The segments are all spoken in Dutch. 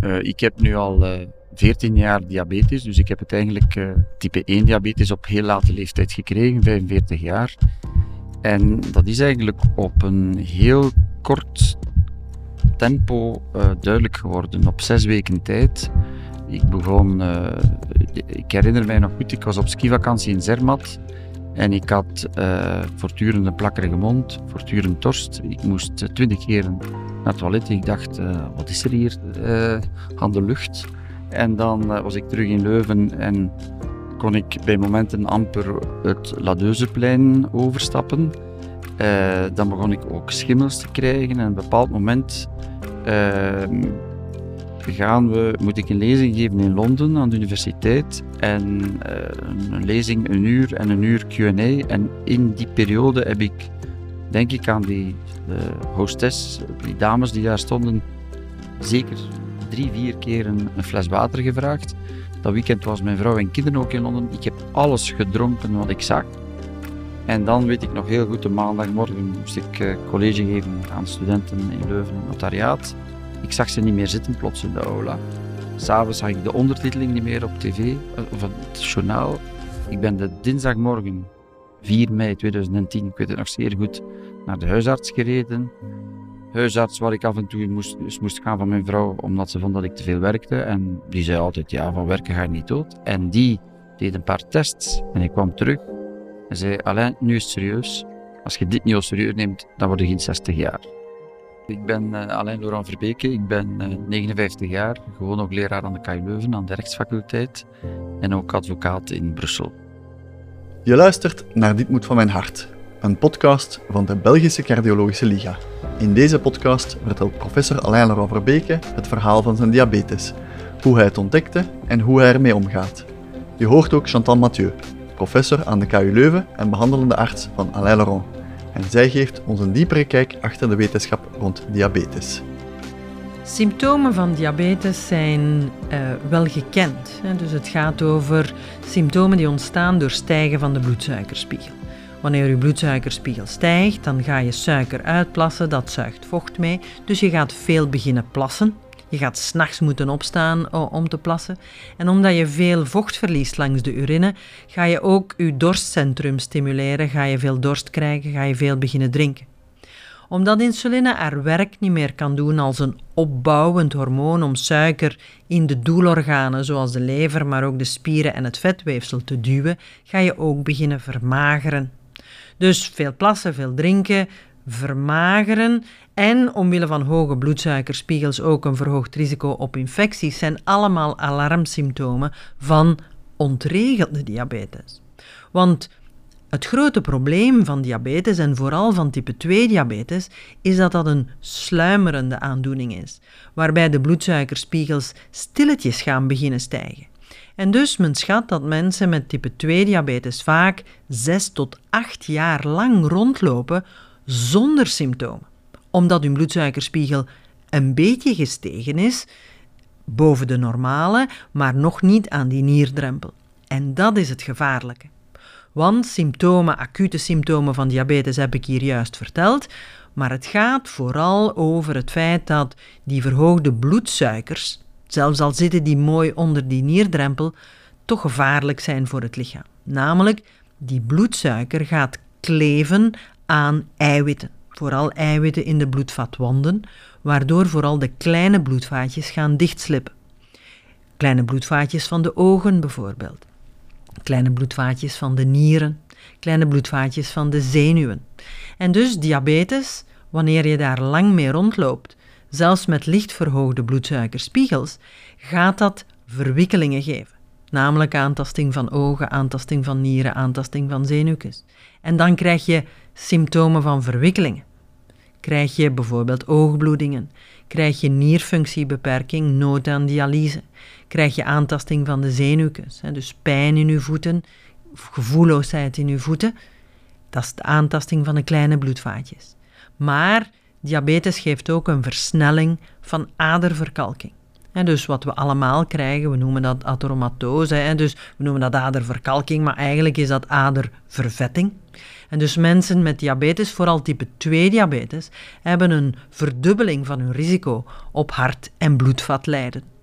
Uh, ik heb nu al uh, 14 jaar diabetes, dus ik heb het eigenlijk uh, type 1 diabetes op heel late leeftijd gekregen, 45 jaar. En dat is eigenlijk op een heel kort tempo duidelijk geworden. Op zes weken tijd. Ik begon, ik herinner mij nog goed, ik was op skivakantie in Zermatt. En ik had uh, voortdurend een plakkerige mond, voortdurend dorst. Ik moest twintig keer naar het toilet. Ik dacht, uh, wat is er hier aan de lucht? En dan was ik terug in Leuven en kon ik bij momenten amper het Ladeuzeplein overstappen. dan begon ik ook schimmels te krijgen en op een bepaald moment ehm, gaan we, moet ik een lezing geven in Londen aan de universiteit. En uh, een lezing een uur en een uur QA. En in die periode heb ik, denk ik aan die hostess, die dames die daar stonden, zeker drie, vier keer een, een, fles water gevraagd. Dat weekend was mijn vrouw en kinderen ook in Londen. Ik heb alles gedronken wat ik zag. En dan weet ik nog heel goed, de maandagmorgen moest ik uh, college geven aan studenten in Leuven, notariaat. Ik zag ze niet meer zitten plots in de aula. S'avonds zag ik de ondertiteling niet meer op tv eh, of het journaal. Ik ben de dinsdagmorgen 4 mei 2010, ik weet het nog zeer goed, naar de huisarts gereden. Huisarts waar ik af en toe moest, dus moest gaan van mijn vrouw, omdat ze vond dat ik te veel werkte. En die zei altijd, ja, van werken ga je niet dood. En die deed een paar tests en ik kwam terug en zei, Alain, nu is het serieus. Als je dit niet serieus neemt, dan word je geen 60 jaar. Ik ben uh, Alain Laurent Verbeke, ik ben uh, eh, 59 jaar, gewoon ook leraar aan de KU Leuven, aan de rechtsfaculteit en ook advocaat in Brussel. Je luistert naar Dit moet van mijn hart, een podcast van de Belgische Cardiologische Liga. In deze podcast vertelt professor Alain Laurent Verbeke het verhaal van zijn diabetes, hoe hij het ontdekte en hoe hij ermee omgaat. Je hoort ook Chantal Mathieu, professor aan de KU Leuven en behandelende arts van Alain Laurent en zij geeft ons een diepere kijk achter de wetenschap rond diabetes. Symptomen van diabetes zijn uh, wel gekend. Dus het gaat over symptomen die ontstaan door stijgen van de bloedsuikerspiegel. Wanneer je bloedsuikerspiegel stijgt, dan ga je suiker uitplassen, dat zuigt vocht mee. Dus je gaat veel beginnen plassen. Je gaat s'nachts moeten opstaan om te plassen. En omdat je veel vocht verliest langs de urine, ga je ook je dorstcentrum stimuleren. Ga je veel dorst krijgen, ga je veel beginnen drinken omdat insuline haar werk niet meer kan doen als een opbouwend hormoon om suiker in de doelorganen, zoals de lever, maar ook de spieren en het vetweefsel te duwen, ga je ook beginnen vermageren. Dus veel plassen, veel drinken, vermageren en omwille van hoge bloedsuikerspiegels ook een verhoogd risico op infecties zijn allemaal alarmsymptomen van ontregelde diabetes. Want het grote probleem van diabetes en vooral van type 2 diabetes is dat dat een sluimerende aandoening is, waarbij de bloedsuikerspiegels stilletjes gaan beginnen stijgen. En dus men schat dat mensen met type 2 diabetes vaak 6 tot 8 jaar lang rondlopen zonder symptomen, omdat hun bloedsuikerspiegel een beetje gestegen is, boven de normale, maar nog niet aan die nierdrempel. En dat is het gevaarlijke. Want symptomen, acute symptomen van diabetes heb ik hier juist verteld, maar het gaat vooral over het feit dat die verhoogde bloedsuikers, zelfs al zitten die mooi onder die nierdrempel, toch gevaarlijk zijn voor het lichaam. Namelijk, die bloedsuiker gaat kleven aan eiwitten, vooral eiwitten in de bloedvatwanden, waardoor vooral de kleine bloedvaatjes gaan dichtslippen. Kleine bloedvaatjes van de ogen bijvoorbeeld, kleine bloedvaatjes van de nieren, kleine bloedvaatjes van de zenuwen. En dus diabetes, wanneer je daar lang mee rondloopt, zelfs met licht verhoogde bloedsuikerspiegels, gaat dat verwikkelingen geven. Namelijk aantasting van ogen, aantasting van nieren, aantasting van zenuwtjes. En dan krijg je symptomen van verwikkelingen. Krijg je bijvoorbeeld oogbloedingen, krijg je nierfunctiebeperking, nood aan dialyse, krijg je aantasting van de zenuwtjes, dus pijn in je voeten, gevoelloosheid in je voeten. Dat is de aantasting van de kleine bloedvaatjes. Maar diabetes geeft ook een versnelling van aderverkalking. dus wat we allemaal krijgen, we noemen dat atheromatose, dus we noemen dat aderverkalking, maar eigenlijk is dat adervervetting. En dus mensen met diabetes, vooral type 2 diabetes, hebben een verdubbeling van hun risico op hart- en bloedvatlijden.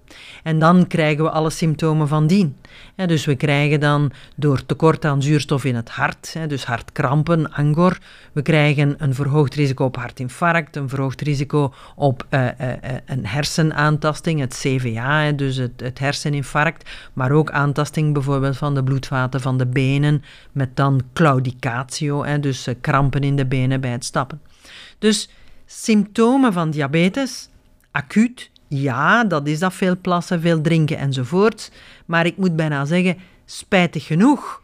En dan krijgen we alle symptomen van dien. dus we krijgen dan door tekort aan zuurstof in het hart, dus hartkrampen, angor. We krijgen een verhoogd risico op hartinfarct, een verhoogd risico op uh, uh, een hersenaantasting, het CVA, dus het, het, herseninfarct. Maar ook aantasting bijvoorbeeld van de bloedvaten van de benen, met dan claudicatio, dus krampen in de benen bij het stappen. Dus symptomen van diabetes, acuut, ja, dat is dat veel plassen, veel drinken enzovoort. Maar ik moet bijna zeggen, spijtig genoeg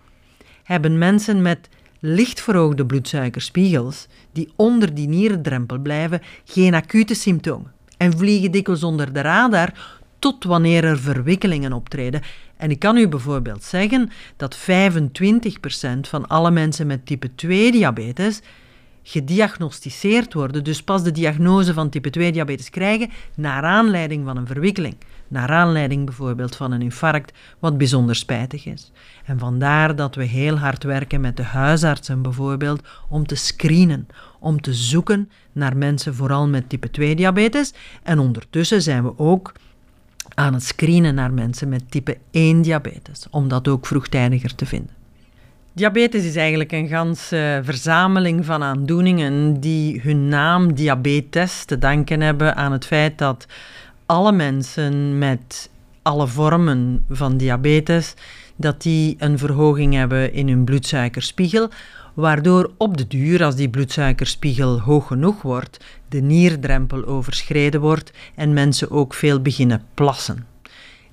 hebben mensen met licht verhoogde bloedsuikerspiegels, die onder die nierendrempel blijven, geen acute symptomen. En vliegen dikwijls onder de radar tot wanneer er verwikkelingen optreden. En ik kan u bijvoorbeeld zeggen dat 25% van alle mensen met type 2 diabetes gediagnosticeerd worden, dus pas de diagnose van type 2 diabetes krijgen naar aanleiding van een verwikkeling, naar aanleiding bijvoorbeeld van een infarct, wat bijzonder spijtig is. En vandaar dat we heel hard werken met de huisartsen bijvoorbeeld om te screenen, om te zoeken naar mensen vooral met type 2 diabetes. En ondertussen zijn we ook aan het screenen naar mensen met type 1 diabetes, om dat ook vroegtijdiger te vinden. Diabetes is eigenlijk een ganse verzameling van aandoeningen die hun naam diabetes te danken hebben aan het feit dat alle mensen met alle vormen van diabetes dat die een verhoging hebben in hun bloedsuikerspiegel, waardoor op de duur, als die bloedsuikerspiegel hoog genoeg wordt, de nierdrempel overschreden wordt en mensen ook veel beginnen plassen.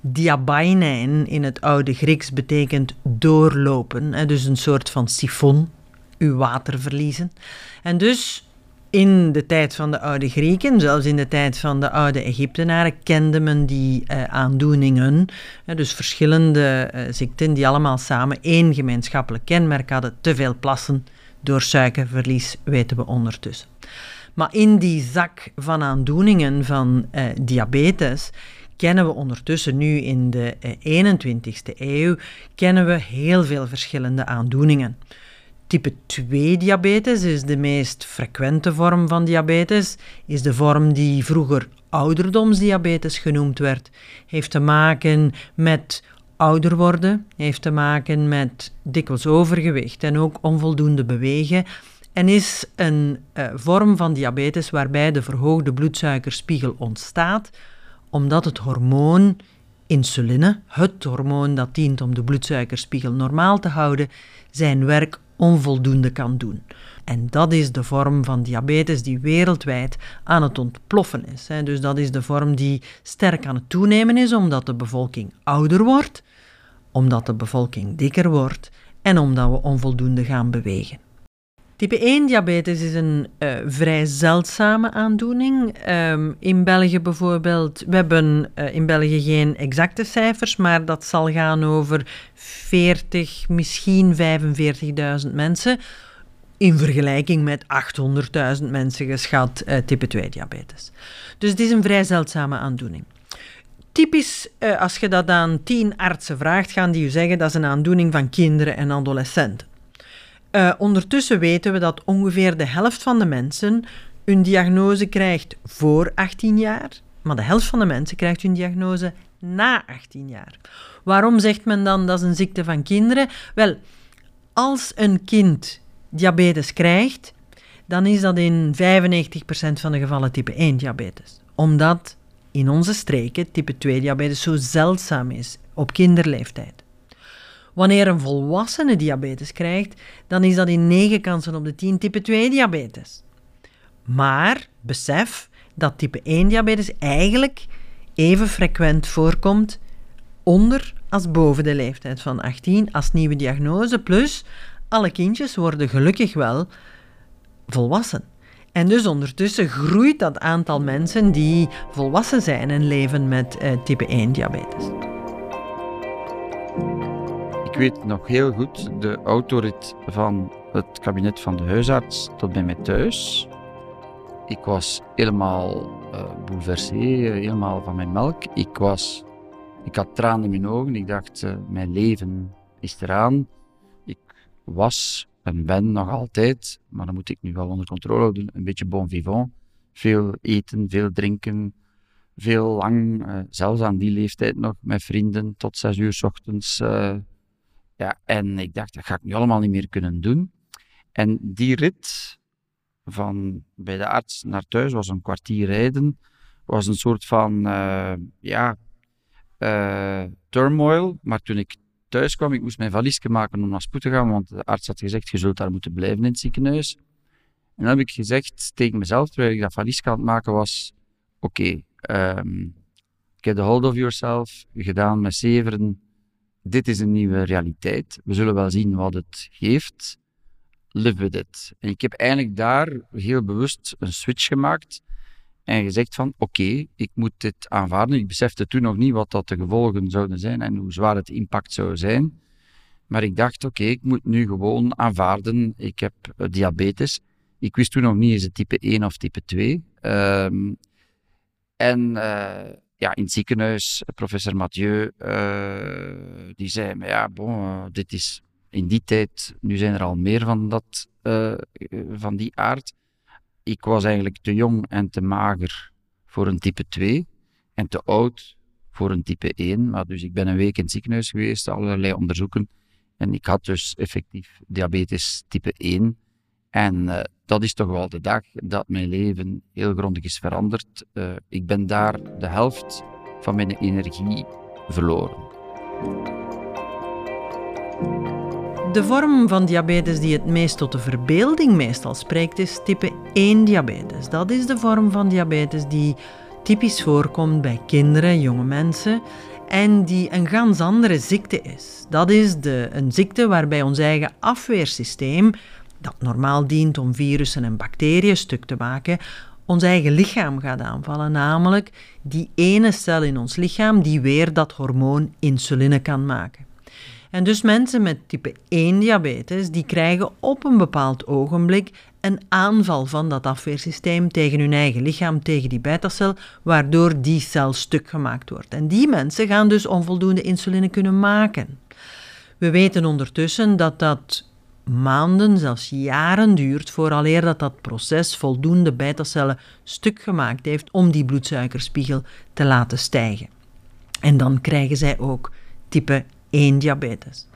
Diabainein in het oude Grieks betekent doorlopen, dus een soort van sifon, uw water verliezen. En dus in de tijd van de oude Grieken, zelfs in de tijd van de oude Egyptenaren, kende men die eh, aandoeningen, dus verschillende uh, ziekten die allemaal samen één gemeenschappelijk kenmerk hadden, te veel plassen door suikerverlies, weten we ondertussen. Maar in die zak van aandoeningen van uh, diabetes kennen we ondertussen nu in de 21ste eh, eeuw kennen we heel veel verschillende aandoeningen. Type 2 diabetes is de meest frequente vorm van diabetes, is de vorm die vroeger ouderdomsdiabetes genoemd werd. Heeft te maken met ouder worden, heeft te maken met dikwijls overgewicht en ook onvoldoende bewegen en is een uh, vorm van diabetes waarbij de verhoogde bloedsuikerspiegel ontstaat omdat het hormoon insuline, het hormoon dat dient om de bloedsuikerspiegel normaal te houden, zijn werk onvoldoende kan doen. En dat is de vorm van diabetes die wereldwijd aan het ontploffen is. Dus dat is de vorm die sterk aan het toenemen is omdat de bevolking ouder wordt, omdat de bevolking dikker wordt en omdat we onvoldoende gaan bewegen. Type 1 diabetes is een uh, vrij zeldzame aandoening. Um, in België bijvoorbeeld, we hebben uh, in België geen exacte cijfers, maar dat zal gaan over 40, misschien 45.000 mensen. In vergelijking met 800.000 mensen geschat uh, type 2 diabetes. Dus het is een vrij zeldzame aandoening. Typisch, als je dat aan 10 artsen vraagt, gaan die u zeggen dat is een aandoening van kinderen en adolescenten. Uh, ondertussen weten we dat ongeveer de helft van de mensen een diagnose krijgt voor 18 jaar, maar de helft van de mensen krijgt hun diagnose na 18 jaar. Waarom zegt men dan dat is een ziekte van kinderen? Wel, als een kind diabetes krijgt, dan is dat in 95% van de gevallen type 1 diabetes. Omdat in onze streken type 2 diabetes zo zeldzaam is op kinderleeftijd. Wanneer een volwassene diabetes krijgt, dan is dat in 9 kansen op de 10 type 2 diabetes. Maar besef dat type 1 diabetes eigenlijk even frequent voorkomt onder als boven de leeftijd van 18 als nieuwe diagnose. Plus, alle kindjes worden gelukkig wel volwassen. En dus ondertussen groeit dat aantal mensen die volwassen zijn en leven met uh, type 1 diabetes. Weet nog heel goed de autorit van het kabinet van de huisarts tot bij mij thuis. Ik was helemaal uh, bouleversé, helemaal van mijn melk. Ik was, ik had tranen in mijn ogen. Ik dacht, mijn leven is eraan. Ik was en ben nog altijd, maar dan moet ik nu wel onder controle houden, een beetje bon vivant. Veel eten, veel drinken, veel lang, zelfs aan die leeftijd nog, met vrienden tot zes uur s ochtends. Ja, en ik dacht, dat ga ik nu allemaal niet meer kunnen doen. En die rit van bij de arts naar thuis was een kwartier rijden, was een soort van uh, ja, uh, turmoil. Maar toen ik thuis kwam, ik moest mijn valiesje maken om naar spoed te gaan, want de arts had gezegd, je zult daar moeten blijven in het ziekenhuis. En dan heb ik gezegd tegen mezelf, terwijl ik dat valiesje aan het maken was, oké, okay, um, ehm, get the hold of yourself, gedaan met zeveren, dit is een nieuwe realiteit. We zullen wel zien wat het geeft live with it. En ik heb eigenlijk daar heel bewust een switch gemaakt en gezegd van oké, ik moet dit aanvaarden. Ik besefte toen nog niet wat dat de gevolgen zouden zijn en hoe zwaar het impact zou zijn. Maar ik dacht oké, ik moet nu gewoon aanvaarden, ik heb diabetes. Ik wist toen nog niet eens het type 1 of type 2. Ehm, en uh, ja, in het ziekenhuis, professor Mathieu, uh, die zei, maar ja, bon, dit is in die tijd, nu zijn er al meer van, dat, van die aard. Ik was eigenlijk te jong en te mager voor een type 2 en te oud voor een type 1. Maar dus ik ben een week in het ziekenhuis geweest, allerlei onderzoeken. En ik had dus effectief diabetes type 1. En dat is toch wel de dag dat mijn leven heel grondig is veranderd. Uh, ik ben daar de helft van mijn energie verloren. De vorm van diabetes die het meest tot de verbeelding meestal spreekt is type 1 diabetes. Dat is de vorm van diabetes die typisch voorkomt bij kinderen, jonge mensen en die een ganz andere ziekte is. Dat is de, een ziekte waarbij ons eigen afweersysteem, dat normaal dient om virussen en bacteriën stuk te maken, ons eigen lichaam gaat aanvallen, namelijk die ene cel in ons lichaam die weer dat hormoon insuline kan maken. En dus mensen met type 1 diabetes, die krijgen op een bepaald ogenblik een aanval van dat afweersysteem tegen hun eigen lichaam, tegen die beta-cel, waardoor die cel stuk gemaakt wordt. En die mensen gaan dus onvoldoende insuline kunnen maken. We weten ondertussen dat dat maanden, zelfs jaren duurt vooraleer dat dat proces voldoende beta-cellen stuk gemaakt heeft om die bloedsuikerspiegel te laten stijgen. En dan krijgen zij ook type 1 diabetes.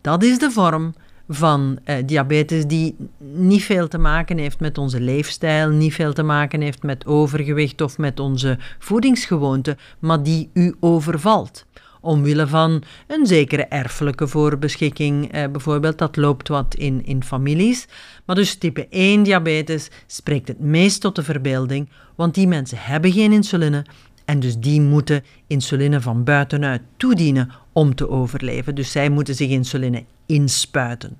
Dat is de vorm van uh, diabetes die niet veel te maken heeft met onze leefstijl, niet veel te maken heeft met overgewicht of met onze voedingsgewoonten, maar die u overvalt. Omwille van een zekere erfelijke voorbeschikking, eh, bijvoorbeeld, dat loopt wat in, in families. Maar dus type 1 diabetes spreekt het meest tot de verbeelding, want die mensen hebben geen insuline en dus die moeten insuline van buitenuit toedienen om te overleven. Dus zij moeten zich insuline inspuiten.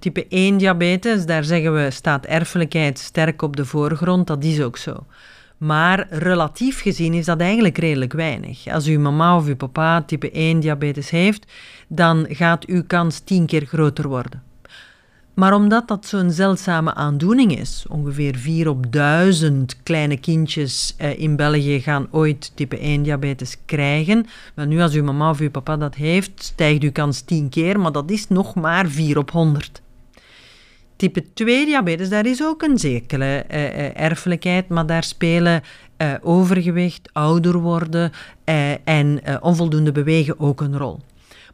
Type 1 diabetes, daar zeggen we, staat erfelijkheid sterk op de voorgrond. Dat is ook zo. Maar relatief gezien is dat eigenlijk redelijk weinig. Als uw mama of uw papa type 1 diabetes heeft, dan gaat uw kans tien keer groter worden. Maar omdat dat zo'n zeldzame aandoening is, ongeveer 4 op 1000 kleine kindjes eh, in België gaan ooit type 1 diabetes krijgen. Maar nu als uw mama of uw papa dat heeft, stijgt uw kans 10 keer, maar dat is nog maar 4 op 100. Type 2 diabetes, daar is ook een zekere uh, uh, erfelijkheid, maar daar spelen uh, overgewicht, ouder worden en onvoldoende bewegen ook een rol.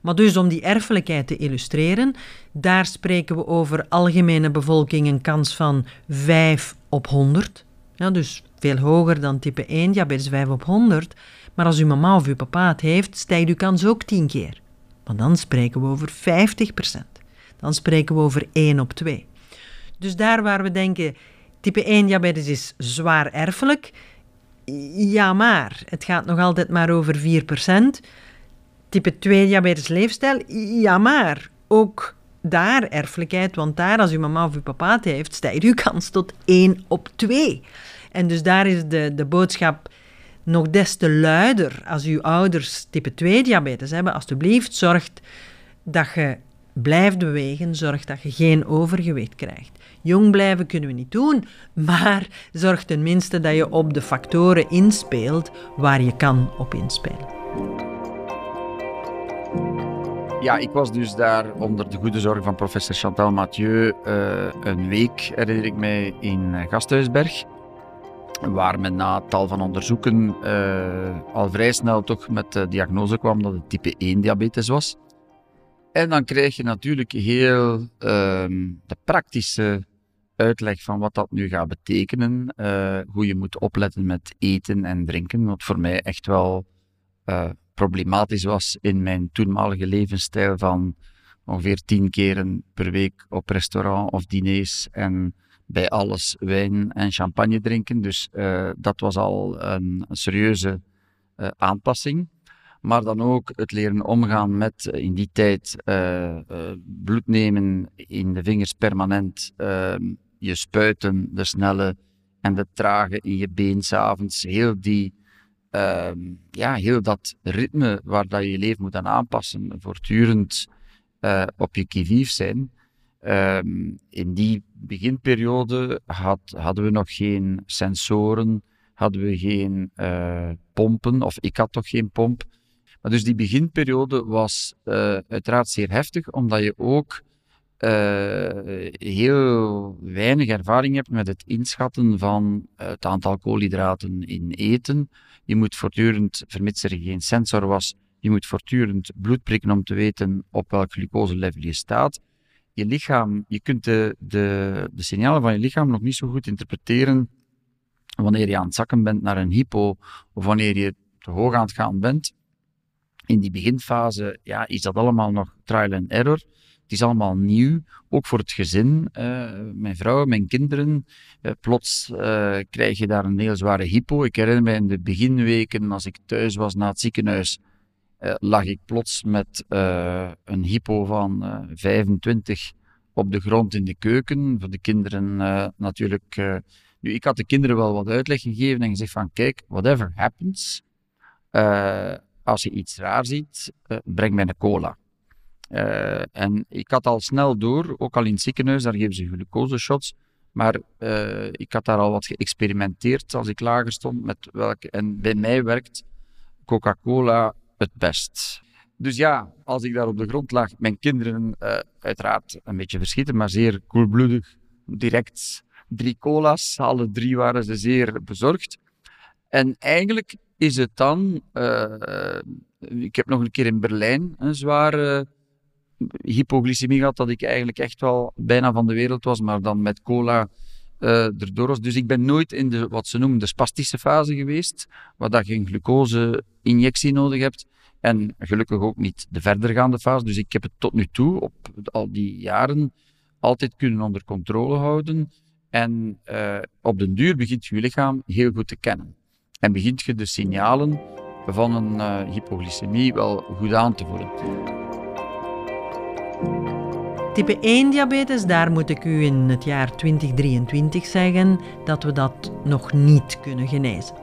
Maar dus om die erfelijkheid te illustreren, daar spreken we over algemene bevolking een kans van 5 op 100. Ja, dus veel hoger dan type 1 diabetes, 5 op 100. Maar als uw mama of uw papa het heeft, stijgt uw kans ook 10 keer. Maar dan spreken we over 50%. Dan spreken we over 1 op 2. Dus daar waar we denken, type 1 diabetes is zwaar erfelijk, ja maar, het gaat nog altijd maar over 4% type 2 diabetes leefstijl, ja maar, ook daar erfelijkheid, want daar als uw mama of uw papa het heeft, stijgt uw kans tot 1 op 2. En dus daar is de, de boodschap nog des te luider als uw ouders type 2 diabetes hebben. Alsjeblieft, zorg dat je blijf bewegen, zorg dat je geen overgewicht krijgt. Jong blijven kunnen we niet doen, maar zorg tenminste dat je op de factoren inspeelt waar je kan op inspelen. Ja, ik was dus daar onder de goede zorg van professor Chantal Mathieu uh, een week, herinner ik mij, in Gasthuisberg. Waar men na tal van onderzoeken uh, al vrij snel toch met de diagnose kwam dat het type 1 diabetes was. En dan krijg je natuurlijk heel uh, de praktische uitleg van wat dat nu gaat betekenen. Uh, hoe je moet opletten met eten en drinken. Wat voor mij echt wel uh, problematisch was in mijn toenmalige levensstijl van ongeveer tien keren per week op restaurant of diners en bij alles wijn en champagne drinken. Dus uh, dat was al een, een serieuze aanpassing. Maar dan ook het leren omgaan met in die tijd uh, bloed nemen in de vingers permanent, ehm, je spuiten, de snelle en de trage in je been s'avonds. Heel die Ehm, ja, heel dat ritme waar dat je je leven moet aan aanpassen, voortdurend op je kivief zijn. Ehm, in die beginperiode had, hadden we nog geen sensoren, hadden we geen pompen, of ik had toch geen pomp. Dus die beginperiode was uh, uiteraard zeer heftig, omdat je ook heel weinig ervaring hebt met het inschatten van het aantal koolhydraten in eten, je moet voortdurend, vermits er geen sensor was, je moet voortdurend bloed prikken om te weten op welk glucoselevel je staat. Je lichaam, je kunt de, de, de signalen van je lichaam nog niet zo goed interpreteren wanneer je aan het zakken bent naar een hypo of wanneer je te hoog aan het gaan bent. In die beginfase ja, is dat allemaal nog trial and error. Het is allemaal nieuw, ook voor het gezin. Uh, mijn vrouw, mijn kinderen. Uh, plots uh, krijg je daar een heel zware hypo. Ik herinner me in de beginweken, als ik thuis was na het ziekenhuis, lag ik plots met een hypo van 25 op de grond in de keuken. Voor de kinderen natuurlijk. nu, ik had de kinderen wel wat uitleg gegeven en gezegd van, kijk, whatever happens, als je iets raar ziet, breng mij een cola. Uh, en ik had al snel door, ook al in het ziekenhuis, daar geven ze glucoseshots. Maar uh, ik had daar al wat geëxperimenteerd als ik lager stond met welke. En bij mij werkt Coca-Cola het best. Dus ja, als ik daar op de grond lag, mijn kinderen uiteraard een beetje verschieten, maar zeer koelbloedig, direct drie cola's. Alle drie waren ze zeer bezorgd. En eigenlijk is het dan. ik heb nog een keer in Berlijn een zware hypoglycemie gehad dat ik eigenlijk echt wel bijna van de wereld was, maar dan met cola uh, erdoor was. Dus ik ben nooit in de, wat ze noemen, de spastische fase geweest, waar dat je een glucose-injectie nodig hebt. En gelukkig ook niet de verdergaande fase. Dus ik heb het tot nu toe, op al die jaren, altijd kunnen onder controle houden. En uh, op den duur begint je lichaam heel goed te kennen. En begint je de signalen van een uh, hypoglycemie wel goed aan te voelen. Type 1 diabetes, daar moet ik u in het jaar 2023 zeggen dat we dat nog niet kunnen genezen.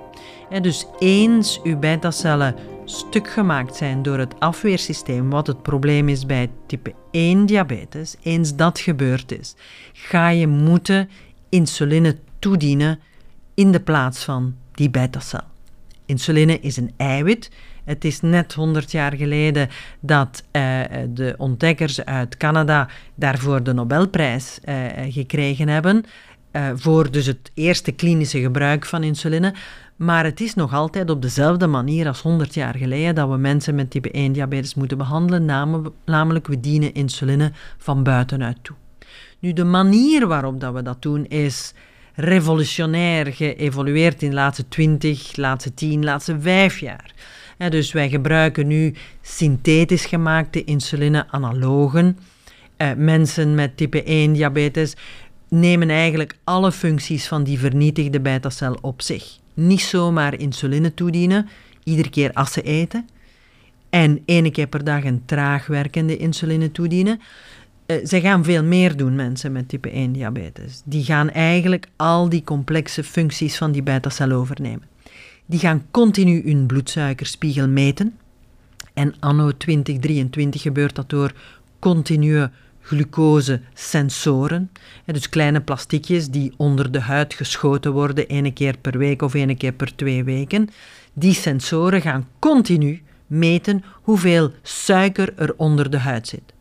dus eens uw beta-cellen stuk gemaakt zijn door het afweersysteem, wat het probleem is bij type 1 diabetes, eens dat gebeurd is, ga je moeten insuline toedienen in de plaats van die beta-cel. Insuline is een eiwit het is net 100 jaar geleden dat uh, de ontdekkers uit Canada daarvoor de Nobelprijs uh, gekregen hebben. Uh, voor dus het eerste klinische gebruik van insuline. Maar het is nog altijd op dezelfde manier als 100 jaar geleden dat we mensen met type 1 diabetes moeten behandelen, namelijk we dienen insuline van buitenuit toe. Nu, de manier waarop dat we dat doen is revolutionair geëvolueerd in de laatste 20, laatste 10, laatste 5 jaar dus wij gebruiken nu synthetisch gemaakte insuline-analogen. Uh, mensen met type 1 diabetes nemen eigenlijk alle functies van die vernietigde beta-cel op zich. Niet zomaar insuline toedienen, iedere keer als ze eten. En één keer per dag een traag werkende insuline toedienen. Uh, ze gaan veel meer doen, mensen met type 1 diabetes. Die gaan eigenlijk al die complexe functies van die beta-cel overnemen. Die gaan continu hun bloedsuikerspiegel meten. En anno 2023 gebeurt dat door continue glucosesensoren. Dus kleine plastiekjes die onder de huid geschoten worden, ene keer per week of ene keer per twee weken. Die sensoren gaan continu meten hoeveel suiker er onder de huid zit.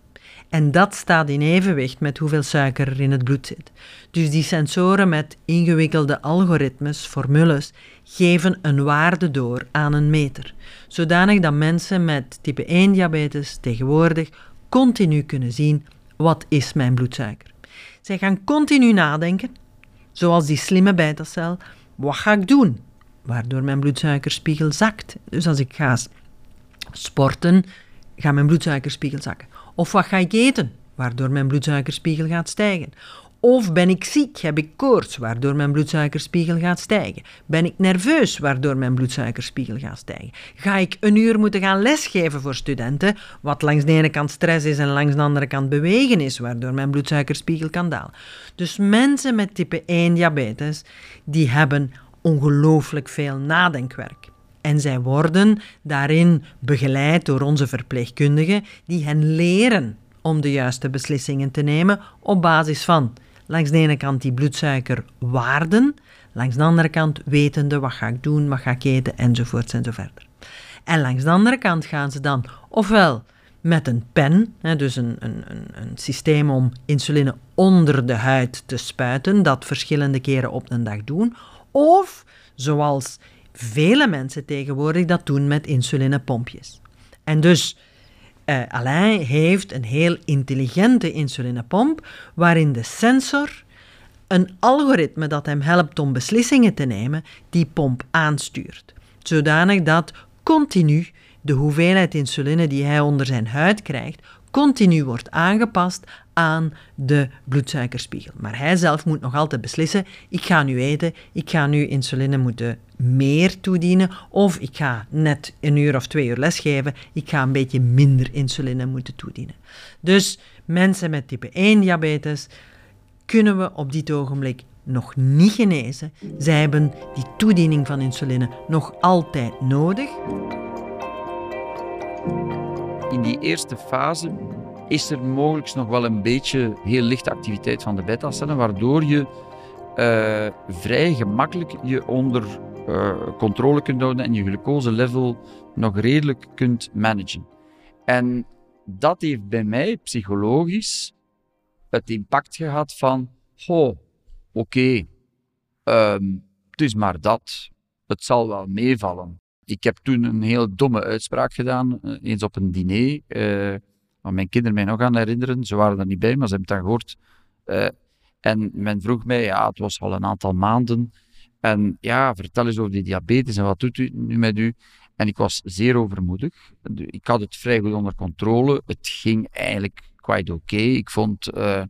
En dat staat in evenwicht met hoeveel suiker er in het bloed zit. Dus die sensoren met ingewikkelde algoritmes, formules, geven een waarde door aan een meter. Zodanig dat mensen met type 1 diabetes tegenwoordig continu kunnen zien wat is mijn bloedsuiker. Zij gaan continu nadenken, zoals die slimme beta-cel, wat ga ik doen? Waardoor mijn bloedsuikerspiegel zakt. Dus als ik ga sporten, gaat mijn bloedsuikerspiegel zakken. Of wat ga ik eten, waardoor mijn bloedsuikerspiegel gaat stijgen. Of ben ik ziek, heb ik koorts, waardoor mijn bloedsuikerspiegel gaat stijgen? Ben ik nerveus, waardoor mijn bloedsuikerspiegel gaat stijgen? Ga ik een uur moeten gaan lesgeven voor studenten, wat langs de ene kant stress is en langs de andere kant bewegen is, waardoor mijn bloedsuikerspiegel kan dalen? Dus mensen met type 1 diabetes, die hebben ongelooflijk veel nadenkwerk. En zij worden daarin begeleid door onze verpleegkundigen, die hen leren om de juiste beslissingen te nemen op basis van langs de ene kant die bloedsuikerwaarden, langs de andere kant wetende wat ga ik doen, wat ga ik eten enzovoort enzoverder. En langs de andere kant gaan ze dan ofwel met een pen, dus een, een, een, systeem om insuline onder de huid te spuiten, dat verschillende keren op een dag doen, of zoals vele mensen tegenwoordig dat doen met insulinepompjes. En dus uh, Alain heeft een heel intelligente insulinepomp waarin de sensor een algoritme dat hem helpt om beslissingen te nemen, die pomp aanstuurt. Zodanig dat continu de hoeveelheid insuline die hij onder zijn huid krijgt, continu wordt aangepast aan de bloedsuikerspiegel. Maar hij zelf moet nog altijd beslissen: ik ga nu eten, ik ga nu insuline moeten meer toedienen, of ik ga net een uur of twee uur lesgeven, ik ga een beetje minder insuline moeten toedienen. Dus mensen met type 1 diabetes kunnen we op dit ogenblik nog niet genezen. Zij hebben die toediening van insuline nog altijd nodig. In die eerste fase is er mogelijk nog wel een beetje heel lichte activiteit van de beta-cellen, waardoor je uh, vrij gemakkelijk je onder uh, controle kunt houden en je glucoselevel nog redelijk kunt managen. En dat heeft bij mij psychologisch het impact gehad van, oh, oké, ehm, het is maar dat, het zal wel meevallen. Ik heb toen een heel domme uitspraak gedaan, eh, eens op een diner, uh, waar mijn kinderen mij nog aan herinneren. Ze waren er niet bij, maar ze hebben het dan gehoord. Uh, en men vroeg mij, ja, het was al een aantal maanden, en ja, vertel eens over die diabetes en wat doet u nu met u? En ik was zeer overmoedig. Ik had het vrij goed onder controle. Het ging eigenlijk quite oké. Ik vond... Uh,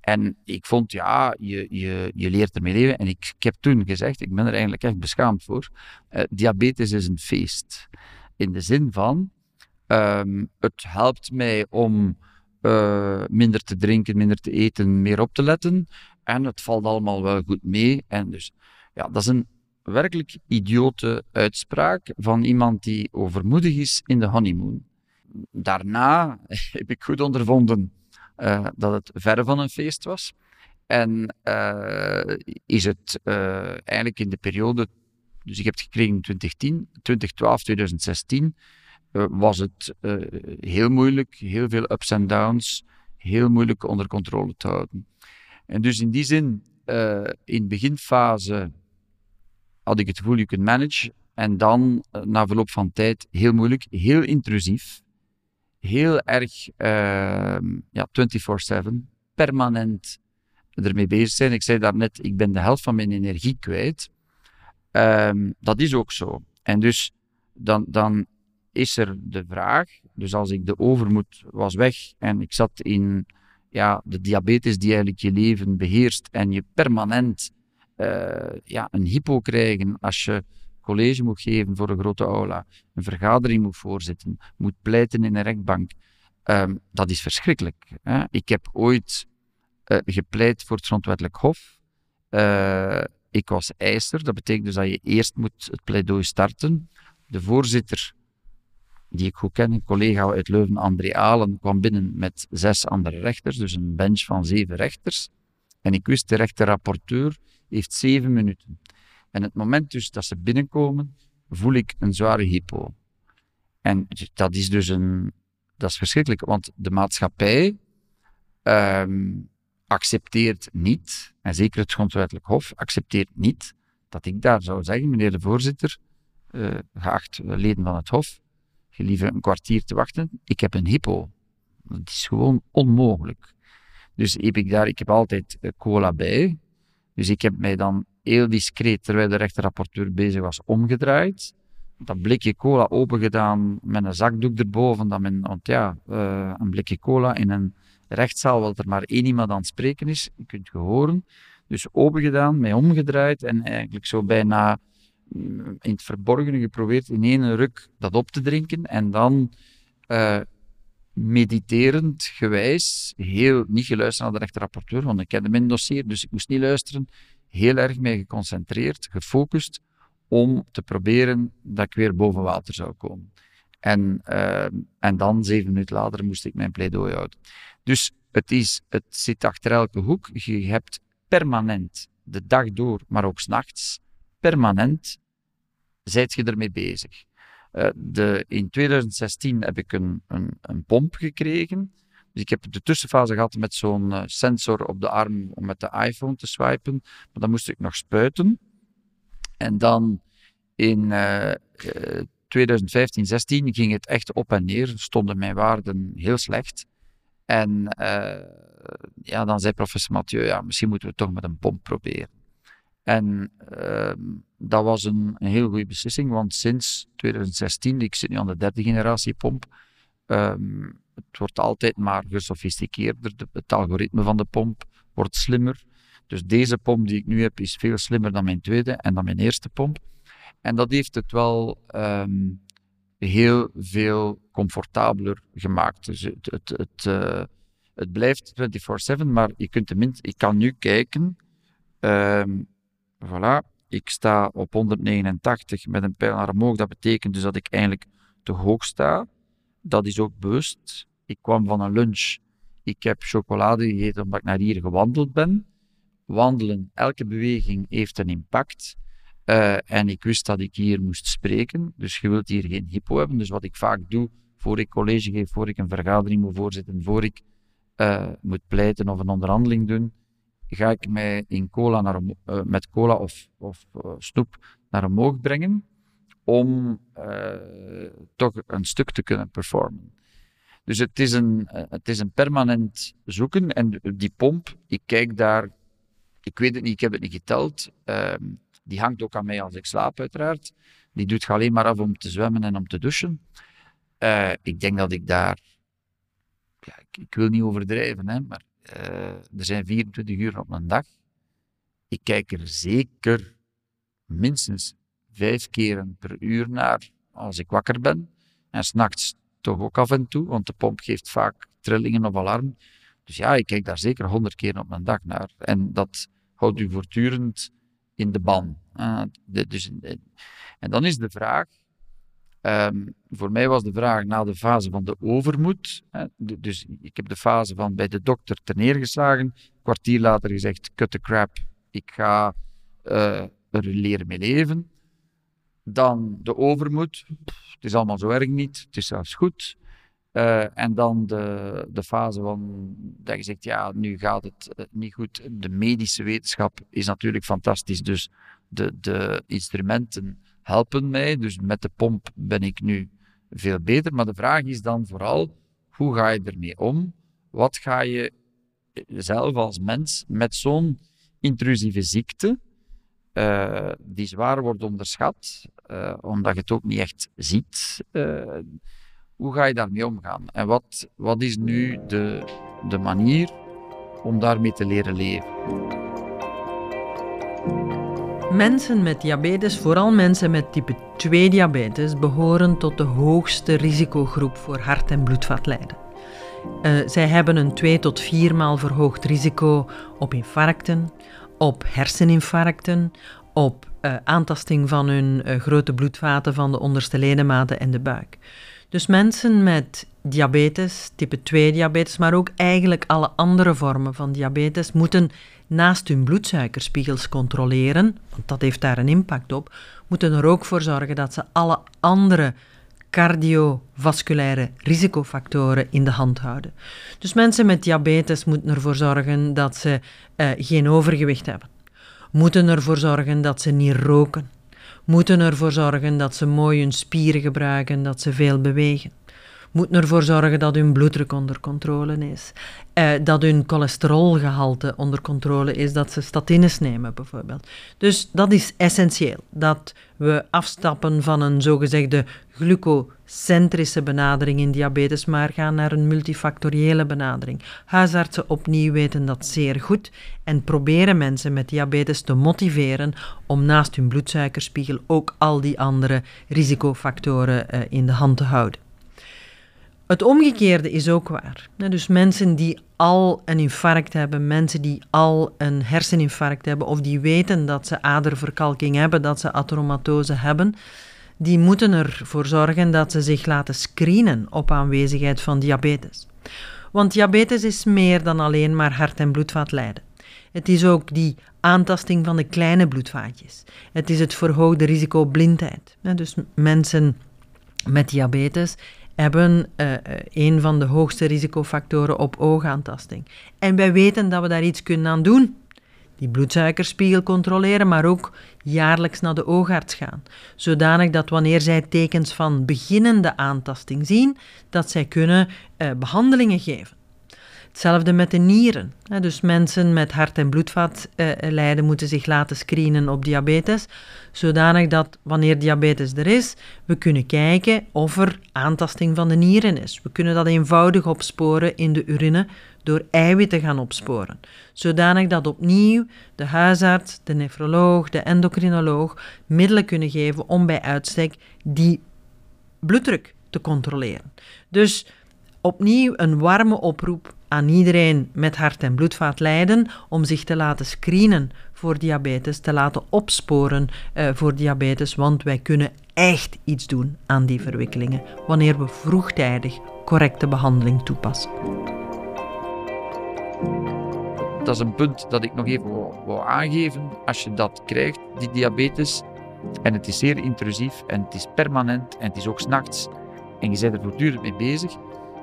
en ik vond, ja, je, je, je leert ermee leven. En ik, heb toen gezegd, ik ben er eigenlijk echt beschaamd voor. Uh, diabetes is een feest. In de zin van, um, het helpt mij om uh, minder te drinken, minder te eten, meer op te letten. En het valt allemaal wel goed mee. En dus ja, dat is een werkelijk idiote uitspraak van iemand die overmoedig is in de honeymoon. Daarna heb ik goed ondervonden uh, dat het verre van een feest was. En uh, is het uh, eigenlijk in de periode, dus ik heb het gekregen in 2010, 2012, 2016, was het heel moeilijk, heel veel ups en downs, heel moeilijk onder controle te houden. En dus in die zin, in beginfase had ik het gevoel, je kunt manage. En dan, eh, na verloop van tijd, heel moeilijk, heel intrusief, heel erg uh, ja, 24-7, permanent ermee bezig zijn. Ik zei daarnet, ik ben de helft van mijn energie kwijt. Um, dat is ook zo. En dus dan, dan is er de vraag, dus als ik de overmoed was weg en ik zat in ja, de diabetes die eigenlijk je leven beheerst en je permanent uh, ja, een hypo krijgen als je college moet geven voor een grote aula, een vergadering moet voorzitten, moet pleiten in een rechtbank. Um, dat is verschrikkelijk. Hè? Ik heb ooit uh, gepleit voor het grondwettelijk hof. Uh, ik was eiser, dat betekent dus dat je eerst moet het pleidooi starten. De voorzitter die ik goed ken, een collega uit Leuven, André Alen, kwam binnen met zes andere rechters, dus een bench van zeven rechters. En ik wist, de rechterrapporteur heeft zeven minuten. En het moment dus dat ze binnenkomen, voel ik een zware hypo. En dat is dus een, dat is verschrikkelijk, want de maatschappij ehm, accepteert niet, en zeker het grondwettelijk hof accepteert niet, dat ik daar zou zeggen, meneer de voorzitter, uh, geacht leden van het hof, gelieve een kwartier te wachten, ik heb een hypo. Dat is gewoon onmogelijk. Dus heb ik daar, ik heb altijd eh, cola bij. Dus ik heb mij dan heel discreet, terwijl de rechterrapporteur bezig was, omgedraaid. Dat blikje cola opengedaan met een zakdoek erboven. Dat men, want ja, uh, een blikje cola in een rechtszaal, waar er maar één iemand aan het spreken is, je kunt je horen. Dus opengedaan, mij omgedraaid en eigenlijk zo bijna mm, in het verborgene geprobeerd in één ruk dat op te drinken en dan uh, mediterend gewijs, heel niet geluisterd naar de rechterrapporteur, want ik kende mijn dossier, dus ik moest niet luisteren, heel erg mee geconcentreerd, gefocust, om te proberen dat ik weer boven water zou komen. En, uh, en dan, zeven minuten later, moest ik mijn pleidooi houden. Dus het, is, het zit achter elke hoek. Je hebt permanent, de dag door, maar ook s'nachts, permanent, zijt je ermee bezig. Uh, de, in 2016 heb ik een, een, een, pomp gekregen. Dus ik heb de tussenfase gehad met zo'n uh, sensor op de arm om met de iPhone te swipen. Maar dan moest ik nog spuiten. En dan in uh, 2015, 16 ging het echt op en neer. Stonden mijn waarden heel slecht. En ja, dan zei professor Mathieu, ja, misschien moeten we toch met een pomp proberen. En uh, dat was een, heel goede beslissing, want sinds 2016, ik zit nu aan de derde generatie pomp, um, het wordt altijd maar gesofisticeerder. het algoritme van de pomp wordt slimmer. Dus deze pomp die ik nu heb, is veel slimmer dan mijn tweede en dan mijn eerste pomp. En dat heeft het wel um, heel veel comfortabeler gemaakt. Dus het, het, het, het blijft 24-7, maar je kunt ik kan nu kijken. Um, voilà, ik sta op 189 met een pijl naar omhoog. Dat betekent dus dat ik eigenlijk te hoog sta. Dat is ook bewust. Ik kwam van een lunch. Ik heb chocolade gegeten omdat ik naar hier gewandeld ben. Wandelen, elke beweging heeft een impact. Uh, en ik wist dat ik hier moest spreken. Dus je wilt hier geen hypo hebben. Dus wat ik vaak doe, voor ik college geef, voor ik een vergadering moet voorzitten, voor ik uh, moet pleiten of een onderhandeling doen, ga ik mij in cola naar, uh, met cola of, of snoep naar omhoog brengen om toch een stuk te kunnen performen. Dus het is een, het is een permanent zoeken. En die pomp, ik kijk daar, ik weet het niet, ik heb het niet geteld. Ehm, die hangt ook aan mij als ik slaap, uiteraard. Die doet alleen maar af om te zwemmen en om te douchen. Uh, ik denk dat ik daar. Ja, ik, wil niet overdrijven, hè, maar uh, er zijn 24 uur op een dag. Ik kijk er zeker minstens vijf keren per uur naar als ik wakker ben. En s'nachts toch ook af en toe, want de pomp geeft vaak trillingen of alarm. Dus ja, ik kijk daar zeker honderd keer op een dag naar. En dat houdt u voortdurend in de ban. De, dus, en dan is de vraag, um, voor mij was de vraag na de fase van de overmoed, dus ik heb de fase van bij de dokter ter neergeslagen, kwartier later gezegd, cut the crap, ik ga uh, er leren mee leven. Dan de overmoed, het is allemaal zo erg niet, het is zelfs goed. Uh, en dan de, de fase van dat je zegt, ja, nu gaat het uh, niet goed. De medische wetenschap is natuurlijk fantastisch, dus de, de instrumenten helpen mij. Dus met de pomp ben ik nu veel beter. Maar de vraag is dan vooral, hoe ga je ermee om? Wat ga je zelf als mens met zo'n intrusieve ziekte, uh, die zwaar wordt onderschat, omdat je het ook niet echt ziet hoe ga je daarmee omgaan? En wat, wat is nu de, de manier om daarmee te leren leven? Mensen met diabetes, vooral mensen met type 2 diabetes, behoren tot de hoogste risicogroep voor hart- en bloedvatlijden. Zij hebben een 2 tot 4 maal verhoogd risico op infarcten, op herseninfarcten, op uh, aantasting van hun uh, grote bloedvaten van de onderste ledematen en de buik. Dus mensen met diabetes, type 2 diabetes, maar ook eigenlijk alle andere vormen van diabetes, moeten naast hun bloedsuikerspiegels controleren, want dat heeft daar een impact op, moeten er ook voor zorgen dat ze alle andere cardiovasculaire risicofactoren in de hand houden. Dus mensen met diabetes moeten ervoor zorgen dat ze uh, geen overgewicht hebben, moeten ervoor zorgen dat ze niet roken, moeten ervoor zorgen dat ze mooi hun spieren gebruiken, dat ze veel bewegen moeten ervoor zorgen dat hun bloeddruk onder controle is, eh, dat hun cholesterolgehalte onder controle is, dat ze statines nemen bijvoorbeeld. Dus dat is essentieel, dat we afstappen van een zogezegde glucocentrische benadering in diabetes, maar gaan naar een multifactoriële benadering. Huisartsen opnieuw weten dat zeer goed en proberen mensen met diabetes te motiveren om naast hun bloedsuikerspiegel ook al die andere risicofactoren uh, in de hand te houden. Het omgekeerde is ook waar. Dus mensen die al een infarct hebben, mensen die al een herseninfarct hebben of die weten dat ze aderverkalking hebben, dat ze ateromatose hebben, die moeten ervoor zorgen dat ze zich laten screenen op aanwezigheid van diabetes. Want diabetes is meer dan alleen maar hart- en bloedvatlijden. Het is ook die aantasting van de kleine bloedvaatjes. Het is het verhoogde risico blindheid. Dus mensen met diabetes hebben uh, een van de hoogste risicofactoren op oogaantasting. En wij weten dat we daar iets kunnen aan doen. Die bloedsuikerspiegel controleren, maar ook jaarlijks naar de oogarts gaan. Zodanig dat wanneer zij tekens van beginnende aantasting zien, dat zij kunnen uh, behandelingen geven. Hetzelfde met de nieren. Dus mensen met hart- en bloedvatlijden eh, moeten zich laten screenen op diabetes, zodanig dat wanneer diabetes er is, we kunnen kijken of er aantasting van de nieren is. We kunnen dat eenvoudig opsporen in de urine door eiwitten gaan opsporen, zodanig dat opnieuw de huisarts, de nefroloog, de endocrinoloog middelen kunnen geven om bij uitstek die bloeddruk te controleren. Dus opnieuw een warme oproep aan iedereen met hart- en bloedvaatlijden om zich te laten screenen voor diabetes, te laten opsporen uh, voor diabetes, want wij kunnen echt iets doen aan die verwikkelingen wanneer we vroegtijdig correcte behandeling toepassen. Dat is een punt dat ik nog even wou, aangeven. Als je dat krijgt, die diabetes, en het is zeer intrusief en het is permanent en het is ook s'nachts en je bent er voortdurend mee bezig,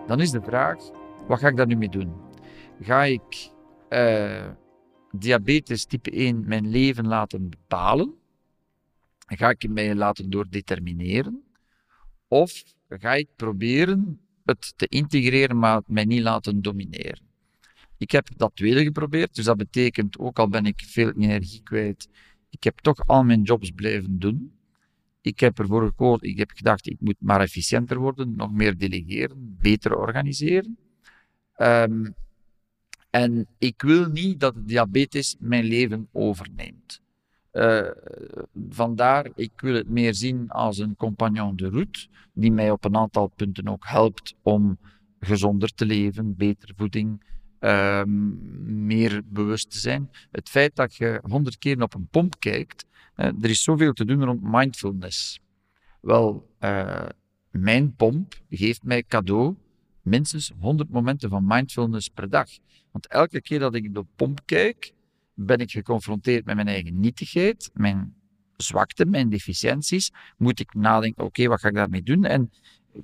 dan is de vraag, wat ga ik daar nu mee doen? Ga ik uh, diabetes type 1 mijn leven laten bepalen? Ga ik mij laten doordetermineren? Of ga ik proberen het te integreren, maar mij niet laten domineren? Ik heb dat tweede geprobeerd, dus dat betekent, ook al ben ik veel energie kwijt, ik heb toch al mijn jobs blijven doen. Ik heb ervoor gekozen, ik heb gedacht, ik moet maar efficiënter worden, nog meer delegeren, beter organiseren. Um, en ik wil niet dat diabetes mijn leven overneemt. Uh, vandaar, ik wil het meer zien als een compagnon de route, die mij op een aantal punten ook helpt om gezonder te leven, beter voeding, um, meer bewust te zijn. Het feit dat je honderd keer op een pomp kijkt, er is zoveel te doen rond mindfulness. Wel, uh, mijn pomp geeft mij cadeau minstens 100 momenten van mindfulness per dag. Want elke keer dat ik de pomp kijk, ben ik geconfronteerd met mijn eigen nietigheid, mijn zwakte, mijn deficiënties. Moet ik nadenken, oké, wat ga ik daarmee doen? En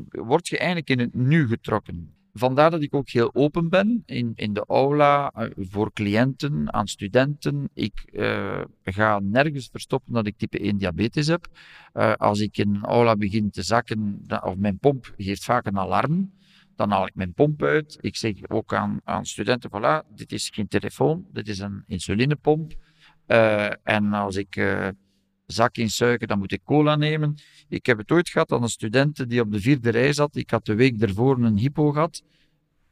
word je eigenlijk in het nu getrokken. Vandaar dat ik ook heel open ben in, in de aula, eh, voor cliënten, aan studenten. Ik uh, ga nergens verstoppen dat ik type 1 diabetes heb. Uh, als ik in een aula begin te zakken, of mijn pomp geeft vaak een alarm, dan haal ik mijn pomp uit. Ik zeg ook aan, aan studenten, voilà, dit is geen telefoon, dit is een insulinepomp. En als ik zak in suiker, dan moet ik cola nemen. Ik heb het ooit gehad aan een student die op de vierde rij zat. Ik had de week ervoor een hypo gehad,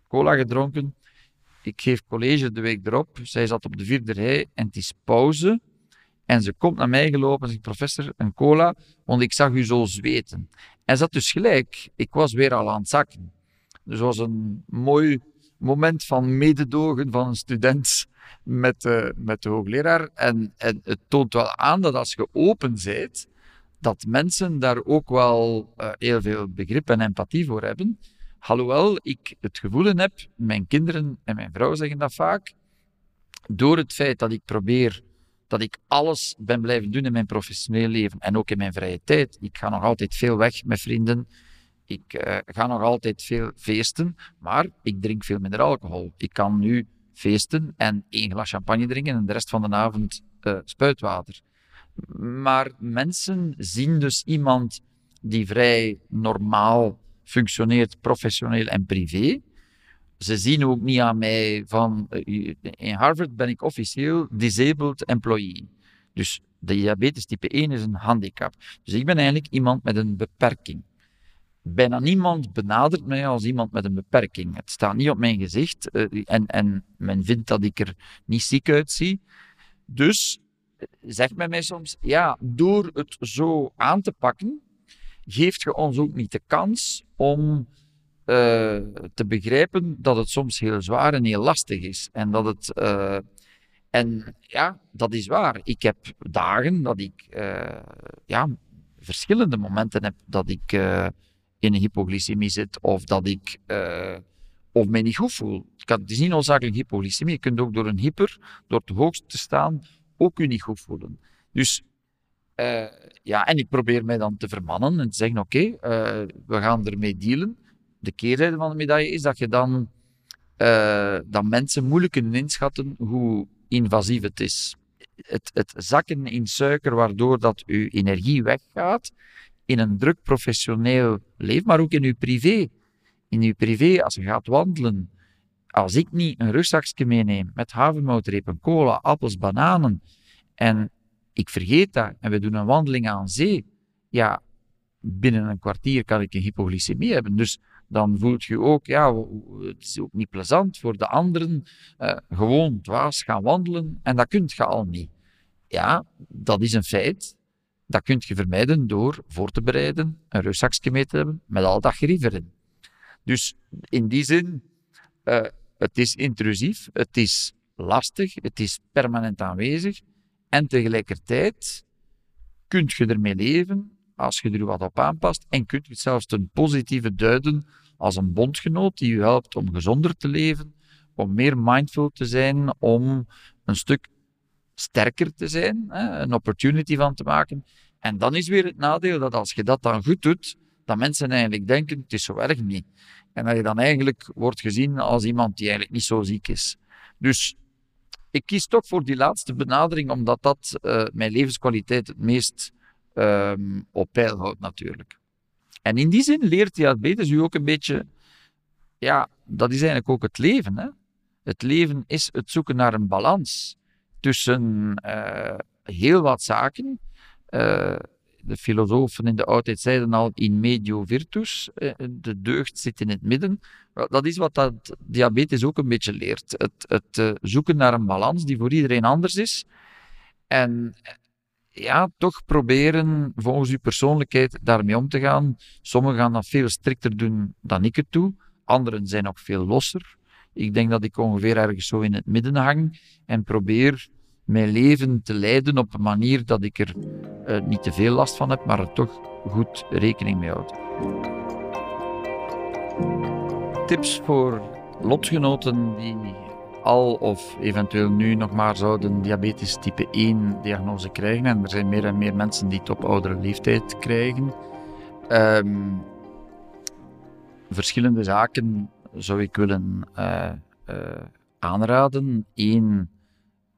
cola gedronken. Ik geef college de week erop. Zij zat op de vierde rij en het is pauze. En ze komt naar mij gelopen en zegt, professor, een cola, want ik zag u zo zweten. En zat dus gelijk. Ik was weer al aan het zakken. Dus het was een mooi moment van mededogen van een student met, uh, met de hoogleraar. En, en het toont wel aan dat als je open bent, dat mensen daar ook wel uh, heel veel begrip en empathie voor hebben. Alhoewel ik het gevoel heb, mijn kinderen en mijn vrouw zeggen dat vaak, door het feit dat ik probeer, dat ik alles ben blijven doen in mijn professioneel leven en ook in mijn vrije tijd. Ik ga nog altijd veel weg met vrienden. Ik uh, ga nog altijd veel feesten, maar ik drink veel minder alcohol. Ik kan nu feesten en één glas champagne drinken en de rest van de avond uh, spuitwater. Maar mensen zien dus iemand die vrij normaal functioneert, professioneel en privé. Ze zien ook niet aan mij van, eh, in Harvard ben ik officieel disabled employee. Dus diabetes type 1 is een handicap. Dus ik ben eigenlijk iemand met een beperking. Bijna niemand benadert mij als iemand met een beperking. Het staat niet op mijn gezicht eh, en, en men vindt dat ik er niet ziek uitzie. Dus eh, zegt men mij soms, ja, door het zo aan te pakken, geeft je ons ook niet de kans om uh, te begrijpen dat het soms heel zwaar en heel lastig is. En dat het. En ja, dat is waar. Ik heb dagen dat ik ja, verschillende momenten heb dat ik in een hypoglycemie zit of dat ik of mij niet goed voel. Het is niet noodzakelijk hypoglycemie. Je kunt ook door een hyper, door te hoogst te staan, ook je niet goed voelen. Dus uh, ja, en ik probeer mij dan te vermannen en te zeggen: oké, uh, we gaan ermee dealen de keerzijde van de medaille is dat je dan dat mensen moeilijk kunnen inschatten hoe invasief het is. Het, het zakken in suiker, waardoor dat uw energie weggaat in een druk professioneel leven, maar ook in uw privé. In uw privé, als je gaat wandelen, als ik niet een rugzakje meeneem met havermoutrepen, cola, appels, bananen, en ik vergeet dat en we doen een wandeling aan zee, ja, binnen een kwartier kan ik een hypoglycemie hebben. Dus dan voelt je ook, ja, het is ook niet plezant voor de anderen. Uh, gewoon dwaas gaan wandelen en dat kun je al niet. Ja, dat is een feit. Dat kun je vermijden door voor te bereiden, een rugzakje mee te hebben met al dat gerief erin. Dus in die zin, uh, het is intrusief, het is lastig, het is permanent aanwezig en tegelijkertijd kun je ermee leven als je er wat op aanpast en kunt je het zelfs ten positieve duiden als een bondgenoot die u helpt om gezonder te leven, om meer mindful te zijn, om een stuk sterker te zijn, een opportunity van te maken. En dan is weer het nadeel dat als je dat dan goed doet, dat mensen eigenlijk denken, het is zo erg niet. En dat je dan eigenlijk wordt gezien als iemand die eigenlijk niet zo ziek is. Dus ik kies toch voor die laatste benadering, omdat dat uh, mijn levenskwaliteit het meest um, op peil houdt natuurlijk. En in die zin leert diabetes u ook een beetje, ja, dat is eigenlijk ook het leven. Hè? Het leven is het zoeken naar een balans tussen uh, heel wat zaken. Uh, de filosofen in de oudheid zeiden al in medio virtus, uh, de deugd zit in het midden. Dat is wat dat diabetes ook een beetje leert. Het, het zoeken naar een balans die voor iedereen anders is. En ja, toch proberen volgens uw persoonlijkheid daarmee om te gaan. Sommigen gaan dat veel strikter doen dan ik het doe. Anderen zijn ook veel losser. Ik denk dat ik ongeveer ergens zo in het midden hang en probeer mijn leven te leiden op een manier dat ik er uh, niet te veel last van heb, maar er toch goed rekening mee houd. Tips voor lotgenoten die al of eventueel nu nog maar zouden diabetes type 1 diagnose krijgen. En er zijn meer en meer mensen die het op oudere leeftijd krijgen. Um, verschillende zaken zou ik willen uh, aanraden. Eén,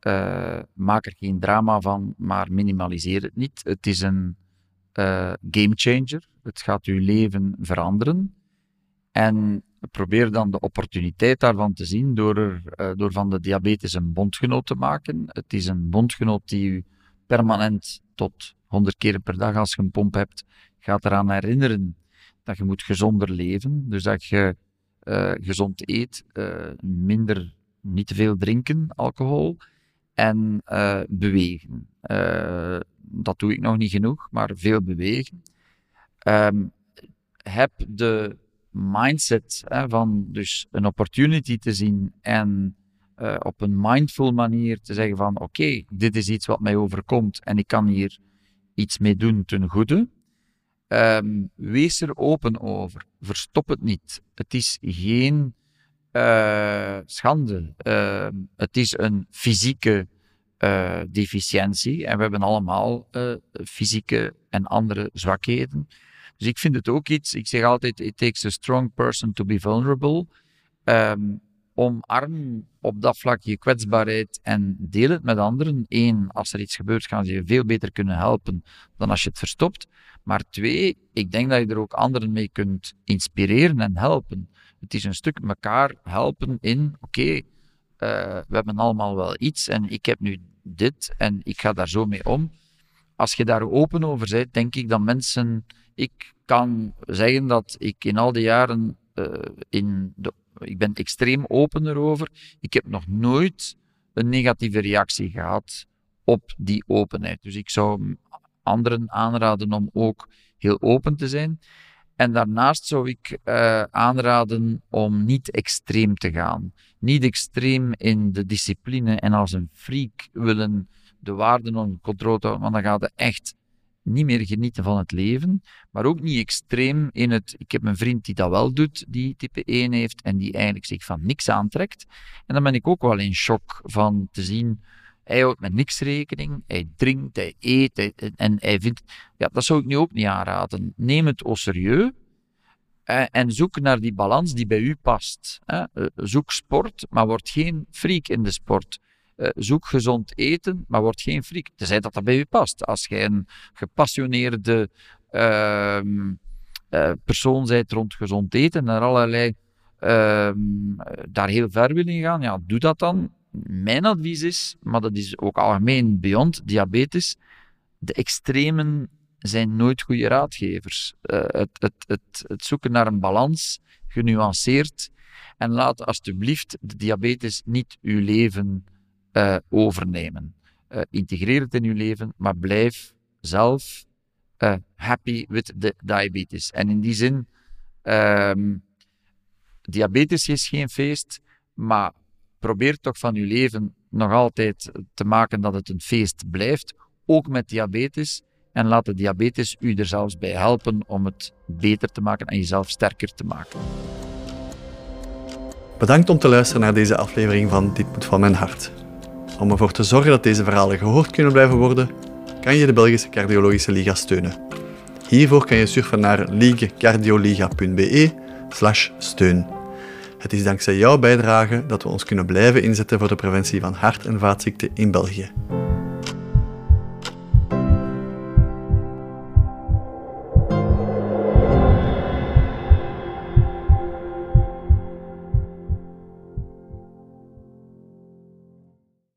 uh, maak er geen drama van, maar minimaliseer het niet. Het is een game changer. Het gaat uw leven veranderen. En probeer dan de opportuniteit daarvan te zien door, er, door van de diabetes een bondgenoot te maken. Het is een bondgenoot die u permanent tot 100 keer per dag als je een pomp hebt, gaat eraan herinneren dat je moet gezonder leven. Dus dat je uh, gezond eet, uh, minder, niet te veel drinken, alcohol, en bewegen. dat doe ik nog niet genoeg, maar veel bewegen. Um, heb de mindset hè, van dus een opportunity te zien en op een mindful manier te zeggen van oké, dit is iets wat mij overkomt en ik kan hier iets mee doen ten goede. Ehm, wees er open over. Verstop het niet. Het is geen uh, schande. Ehm, het is een fysieke uh, deficiëntie en we hebben allemaal uh, fysieke en andere zwakheden. Dus ik vind het ook iets, ik zeg altijd, it takes a strong person to be vulnerable. Um, omarm op dat vlak je kwetsbaarheid en deel het met anderen. Eén, als er iets gebeurt, gaan ze je veel beter kunnen helpen dan als je het verstopt. Maar twee, ik denk dat je er ook anderen mee kunt inspireren en helpen. Het is een stuk elkaar helpen in, oké, uh, we hebben allemaal wel iets en ik heb nu dit en ik ga daar zo mee om. Als je daar open over bent, denk ik dat mensen. Ik kan zeggen dat ik in al die jaren in de ik ben extreem open erover. Ik heb nog nooit een negatieve reactie gehad op die openheid. Dus ik zou anderen aanraden om ook heel open te zijn. En daarnaast zou ik uh, aanraden om niet extreem te gaan. Niet extreem in de discipline en als een freak willen de waarden onder controle houden, want dan gaat het echt niet meer genieten van het leven, maar ook niet extreem in het. Ik heb een vriend die dat wel doet, die type 1 heeft en die eigenlijk zich van niks aantrekt. En dan ben ik ook wel in shock van te zien. Hij houdt met niks rekening, hij drinkt, hij eet en hij vindt. Ja, dat zou ik nu ook niet aanraden. Neem het au serieus en zoek naar die balans die bij u past. Eh, zoek sport, maar word geen freak in de sport. Uh, zoek gezond eten, maar word geen freak. Tenzij dat dat bij u past. Als jij een gepassioneerde uh, uh, persoon bent rond gezond eten en allerlei ehm, daar heel ver willen gaan, ja, doe dat dan. Mijn advies is, maar dat is ook algemeen beyond diabetes, de extremen zijn nooit goede raadgevers. Uh, het, het, het, het, zoeken naar een balans, genuanceerd, en laat alsjeblieft de diabetes niet uw leven uh, overnemen. Uh, integreer het in je leven, maar blijf zelf uh, happy with the diabetes. En in die zin, um, diabetes is geen feest, maar probeer toch van je leven nog altijd te maken dat het een feest blijft, ook met diabetes. En laat de diabetes u er zelfs bij helpen om het beter te maken en jezelf sterker te maken. Bedankt om te luisteren naar deze aflevering van Dit moet van mijn hart. Om ervoor te zorgen dat deze verhalen gehoord kunnen blijven worden, kan je de Belgische Cardiologische Liga steunen. Hiervoor kan je surfen naar ligecardioliga.be steun. Het is dankzij jouw bijdrage dat we ons kunnen blijven inzetten voor de preventie van hart- en vaatziekten in België.